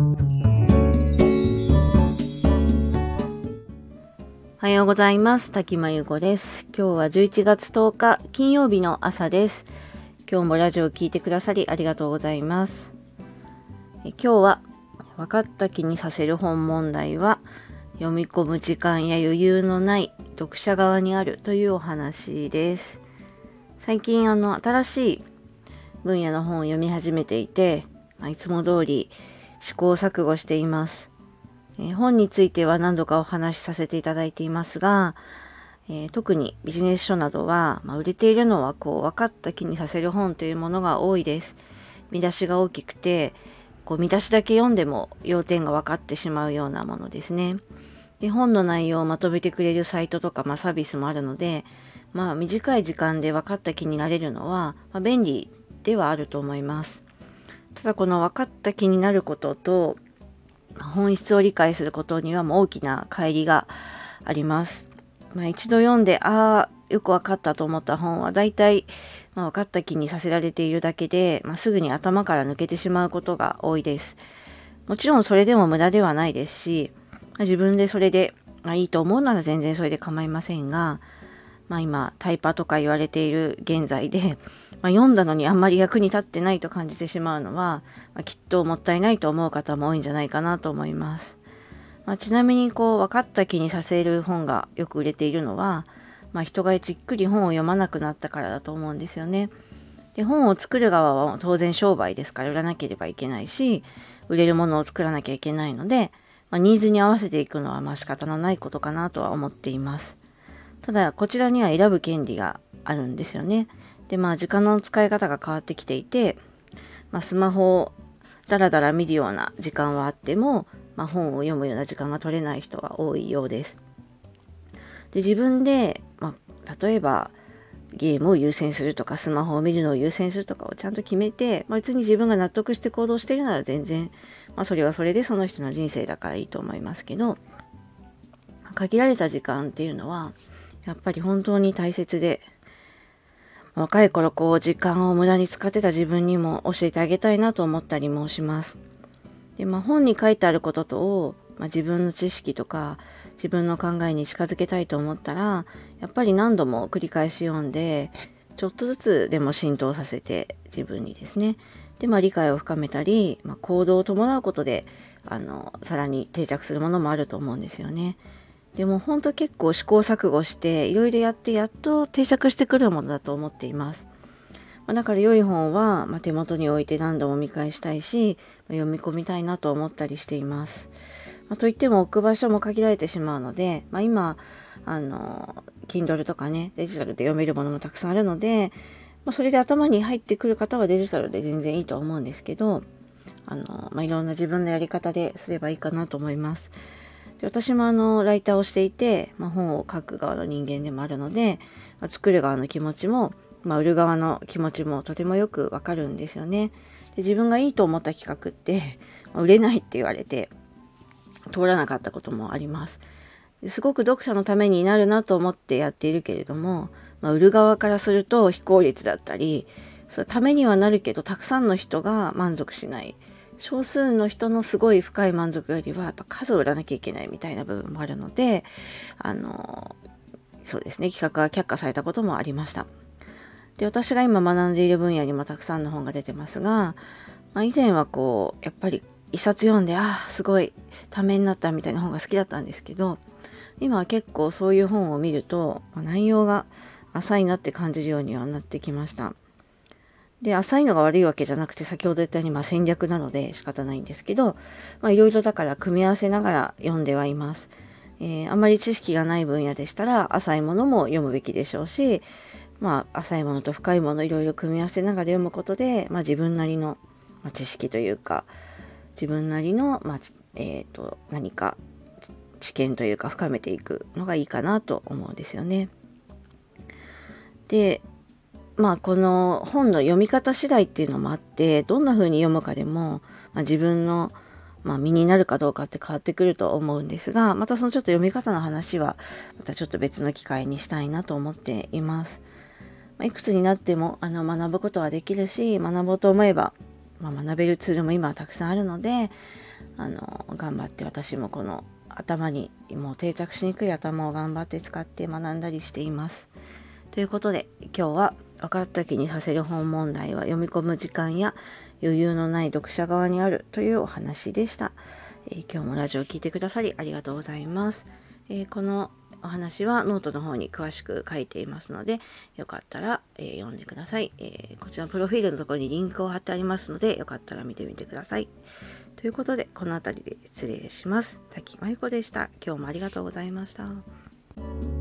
おはようございます。滝真由子です。今日は11月10日金曜日の朝です。今日もラジオを聴いてくださりありがとうございます。え今日は分かった気にさせる本問題は読み込む時間や余裕のない読者側にあるというお話です。最近あの新しい分野の本を読み始めていて、まあ、いつも通り試行錯誤しています。え本については何度かお話しさせていただいていますが、えー、特にビジネス書などは、まあ、売れているのはこう分かった気にさせる本というものが多いです。見出しが大きくて、こう見出しだけ読んでも要点が分かってしまうようなものですね。で本の内容をまとめてくれるサイトとか、まあ、サービスもあるので、まあ、短い時間で分かった気になれるのは、まあ、便利ではあると思います。ただこの分かった気になることと本質を理解することにはもう大きな乖離があります。まあ、一度読んで、ああ、よく分かったと思った本は大体、まあ、分かった気にさせられているだけで、まあ、すぐに頭から抜けてしまうことが多いです。もちろんそれでも無駄ではないですし、ま、自分でそれで、まあ、いいと思うなら全然それで構いませんが、まあ、今タイパとか言われている現在で、まあ、読んだのにあんまり役に立ってないと感じてしまうのは、まあ、きっともったいないと思う方も多いんじゃないかなと思います。まあ、ちなみにこう分かった気にさせる本がよく売れているのは、まあ、人がじっくり本を読まなくなったからだと思うんですよね。で本を作る側は当然商売ですから売らなければいけないし売れるものを作らなきゃいけないので、まあ、ニーズに合わせていくのはまあ仕方のないことかなとは思っています。ただこちらには選ぶ権利があるんですよね。で、まあ、時間の使い方が変わってきていて、まあ、スマホをダラダラ見るような時間はあっても、まあ、本を読むような時間が取れない人は多いようです。で、自分で、まあ、例えば、ゲームを優先するとか、スマホを見るのを優先するとかをちゃんと決めて、まあ、別に自分が納得して行動してるなら全然、まあ、それはそれでその人の人生だからいいと思いますけど、限られた時間っていうのは、やっぱり本当に大切で、若い頃こう時間を無駄に使ってた自分にも教えてあげたいなと思ったりもします。で、まあ本に書いてあることと、まあ、自分の知識とか自分の考えに近づけたいと思ったら、やっぱり何度も繰り返し読んで、ちょっとずつでも浸透させて自分にですね。で、まあ理解を深めたり、まあ、行動を伴うことで、あの、さらに定着するものもあると思うんですよね。でも本当結構試行錯誤していろいろやってやっと定着してくるものだと思っています。まあ、だから良い本は、ま、手元に置いて何度も見返したいし、ま、読み込みたいなと思ったりしています。まといっても置く場所も限られてしまうので、ま今、あの、Kindle とかね、デジタルで読めるものもたくさんあるので、まそれで頭に入ってくる方はデジタルで全然いいと思うんですけど、あの、まいろんな自分のやり方ですればいいかなと思います。で私もあの、ライターをしていて、まあ、本を書く側の人間でもあるので、まあ、作る側の気持ちも、まあ、売る側の気持ちもとてもよくわかるんですよね。で自分がいいと思った企画って、まあ、売れないって言われて、通らなかったこともあります。すごく読者のためになるなと思ってやっているけれども、まあ、売る側からすると非効率だったり、そのためにはなるけど、たくさんの人が満足しない。少数の人のすごい深い満足よりはやっぱ数を売らなきゃいけないみたいな部分もあるのであのそうですね企画が却下されたこともありました。で私が今学んでいる分野にもたくさんの本が出てますが、まあ、以前はこうやっぱり一冊読んでああすごいためになったみたいな本が好きだったんですけど今は結構そういう本を見ると、ま、内容が浅いなって感じるようにはなってきました。で、浅いのが悪いわけじゃなくて、先ほど言ったように、まあ、戦略なので仕方ないんですけど、まあ、いろいろだから組み合わせながら読んではいます。えー、あまり知識がない分野でしたら、浅いものも読むべきでしょうし、まあ、浅いものと深いものいろいろ組み合わせながら読むことで、まあ、自分なりの、ま、知識というか、自分なりの、まあ、えっ、ー、と、何か知見というか深めていくのがいいかなと思うんですよね。で、まあこの本の読み方次第っていうのもあってどんな風に読むかでも、まあ、自分の、まあ、身になるかどうかって変わってくると思うんですがまたそのちょっと読み方の話はまたちょっと別の機会にしたいなと思っています。まあ、いくつになってもあの学ぶことはできるし学ぼうと思えば、まあ、学べるツールも今はたくさんあるのであの頑張って私もこの頭にもう定着しにくい頭を頑張って使って学んだりしています。ということで今日は分かった気にさせる本問題は読み込む時間や余裕のない読者側にあるというお話でした。えー、今日もラジオを聴いてくださりありがとうございます。えー、このお話はノートの方に詳しく書いていますので、よかったら、えー、読んでください、えこちらのプロフィールのところにリンクを貼ってありますので、よかったら見てみてください。ということで、この辺りで失礼します。滝真由子でした。今日もありがとうございました。